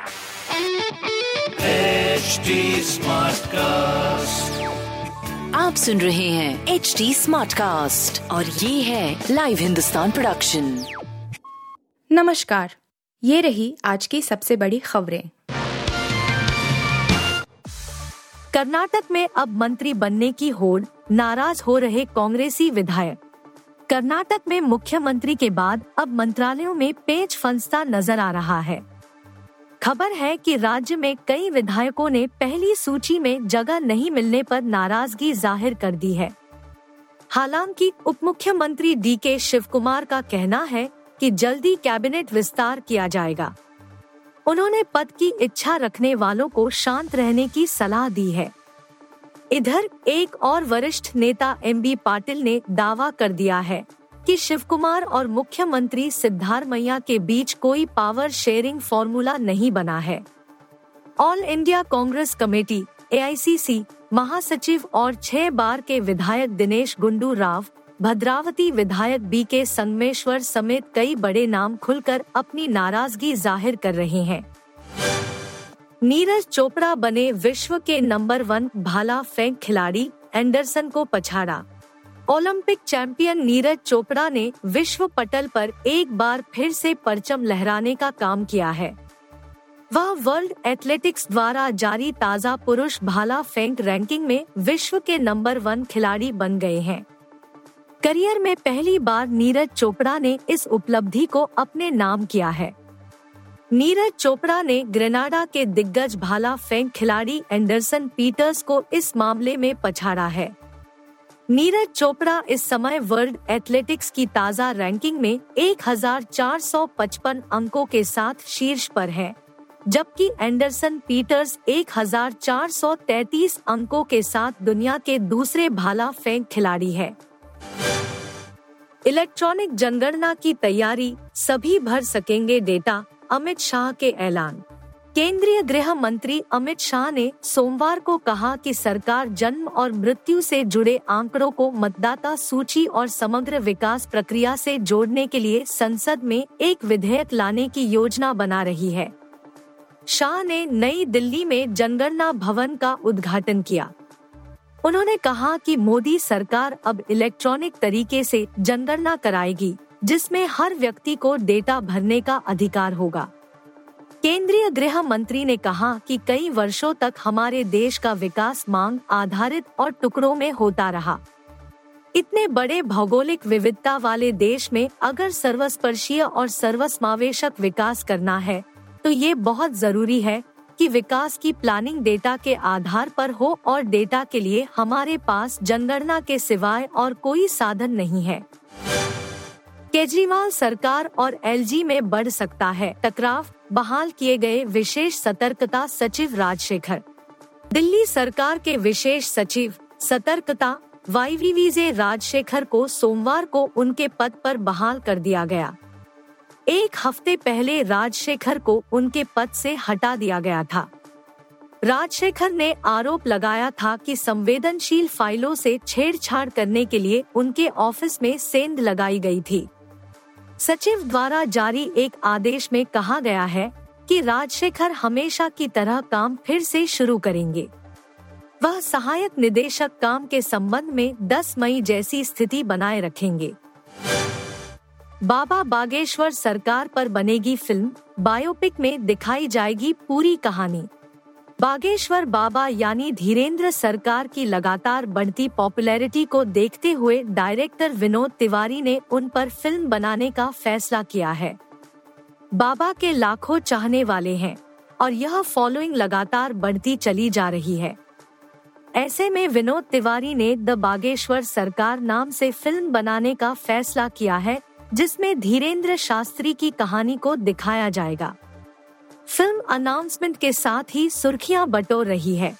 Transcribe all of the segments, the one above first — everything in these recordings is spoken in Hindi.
HD Smartcast. आप सुन रहे हैं एच डी स्मार्ट कास्ट और ये है लाइव हिंदुस्तान प्रोडक्शन नमस्कार। ये रही आज की सबसे बड़ी खबरें। कर्नाटक में अब मंत्री बनने की होड़ नाराज़ हो रहे कांग्रेसी विधायक। कर्नाटक में मुख्यमंत्री के बाद अब मंत्रालयों में पेच फंसता नज़र आ रहा है। खबर है कि राज्य में कई विधायकों ने पहली सूची में जगह नहीं मिलने पर नाराज़गी ज़ाहिर कर दी है। हालाँकि उप मुख्यमंत्री डी के शिव कुमार का कहना है कि जल्दी कैबिनेट विस्तार किया जाएगा। उन्होंने पद की इच्छा रखने वालों को शांत रहने की सलाह दी है। इधर एक और वरिष्ठ नेता एम बी पाटिल ने दावा कर दिया है। कि शिव कुमार और मुख्यमंत्री सिद्धारमैया के बीच कोई पावर शेयरिंग फॉर्मूला नहीं बना है। All India Congress Committee AICC महासचिव और छह बार के विधायक दिनेश गुंडू राव, भद्रावती विधायक बी के संगमेश्वर समेत कई बड़े नाम खुलकर अपनी नाराज़गी ज़ाहिर कर रहे हैं। नीरज चोपड़ा बने विश्व के नंबर वन भाला फेंक खिलाड़ी, एंडरसन को पछाड़ा। ओलंपिक चैंपियन नीरज चोपड़ा ने विश्व पटल पर एक बार फिर से परचम लहराने का काम किया है। वह वर्ल्ड एथलेटिक्स द्वारा जारी ताज़ा पुरुष भाला फेंक रैंकिंग में विश्व के नंबर वन खिलाड़ी बन गए हैं। करियर में पहली बार नीरज चोपड़ा ने इस उपलब्धि को अपने नाम किया है। नीरज चोपड़ा ने ग्रेनाडा के दिग्गज भाला फेंक खिलाड़ी एंडरसन पीटर्स को इस मामले में पछाड़ा है। नीरज चोपड़ा इस समय वर्ल्ड एथलेटिक्स की ताज़ा रैंकिंग में 1455 अंकों के साथ शीर्ष पर है, जबकि एंडरसन पीटर्स 1433 अंकों के साथ दुनिया के दूसरे भाला फेंक खिलाड़ी है। इलेक्ट्रॉनिक जनगणना की तैयारी, सभी भर सकेंगे डेटा, अमित शाह के ऐलान। केंद्रीय गृह मंत्री अमित शाह ने सोमवार को कहा कि सरकार जन्म और मृत्यु से जुड़े आंकड़ों को मतदाता सूची और समग्र विकास प्रक्रिया से जोड़ने के लिए संसद में एक विधेयक लाने की योजना बना रही है। शाह ने नई दिल्ली में जनगणना भवन का उद्घाटन किया। उन्होंने कहा कि मोदी सरकार अब इलेक्ट्रॉनिक तरीके से जनगणना कराएगी, जिसमें हर व्यक्ति को डेटा भरने का अधिकार होगा। केंद्रीय गृह मंत्री ने कहा कि कई वर्षों तक हमारे देश का विकास मांग आधारित और टुकड़ों में होता रहा। इतने बड़े भौगोलिक विविधता वाले देश में अगर सर्वस्पर्शीय और सर्वसमावेशक विकास करना है तो ये बहुत ज़रूरी है कि विकास की प्लानिंग डेटा के आधार पर हो और डेटा के लिए हमारे पास जनगणना के सिवाय और कोई साधन नहीं है। केजरीवाल सरकार और एलजी में बढ़ सकता है। टकराव, बहाल किए गए विशेष सतर्कता सचिव राजशेखर। दिल्ली सरकार के विशेष सचिव, सतर्कता, वाईवीवीजे राजशेखर को सोमवार को उनके पद पर बहाल कर दिया गया। एक हफ़्ते पहले राजशेखर को उनके पद से हटा दिया गया था। राजशेखर ने आरोप लगाया था कि संवेदनशील फाइलों से छेड़छाड़ करने के लिए उनके ऑफ़िस में सेंध लगाई गई थी। सचिव द्वारा जारी एक आदेश में कहा गया है कि राजशेखर हमेशा की तरह काम फिर से शुरू करेंगे। वह सहायक निदेशक काम के संबंध में 10 मई जैसी स्थिति बनाए रखेंगे। बाबा बागेश्वर सरकार पर बनेगी फ़िल्म, बायोपिक में दिखाई जाएगी पूरी कहानी। बागेश्वर बाबा यानी धीरेन्द्र सरकार की लगातार बढ़ती पॉपुलैरिटी को देखते हुए डायरेक्टर विनोद तिवारी ने उन पर फ़िल्म बनाने का फैसला किया है। बाबा के लाखों चाहने वाले हैं और यह फॉलोइंग लगातार बढ़ती चली जा रही है। ऐसे में विनोद तिवारी ने द बागेश्वर सरकार नाम से फ़िल्म बनाने का फैसला किया है, जिसमें धीरेन्द्र शास्त्री की कहानी को दिखाया जाएगा। फ़िल्म अनाउंसमेंट के साथ ही सुर्खियाँ बटोर रही है।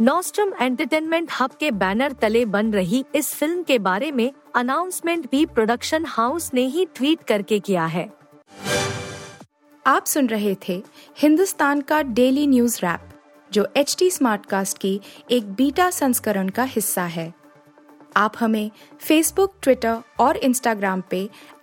नॉस्ट्रम एंटरटेनमेंट हब के बैनर तले बन रही इस फ़िल्म के बारे में अनाउंसमेंट भी प्रोडक्शन हाउस ने ही ट्वीट करके किया है। आप सुन रहे थे हिंदुस्तान का डेली न्यूज़ रैप जो एच टी स्मार्ट कास्ट की एक बीटा संस्करण का हिस्सा है। आप हमें फेसबुक ट्विटर और इंस्टाग्राम पे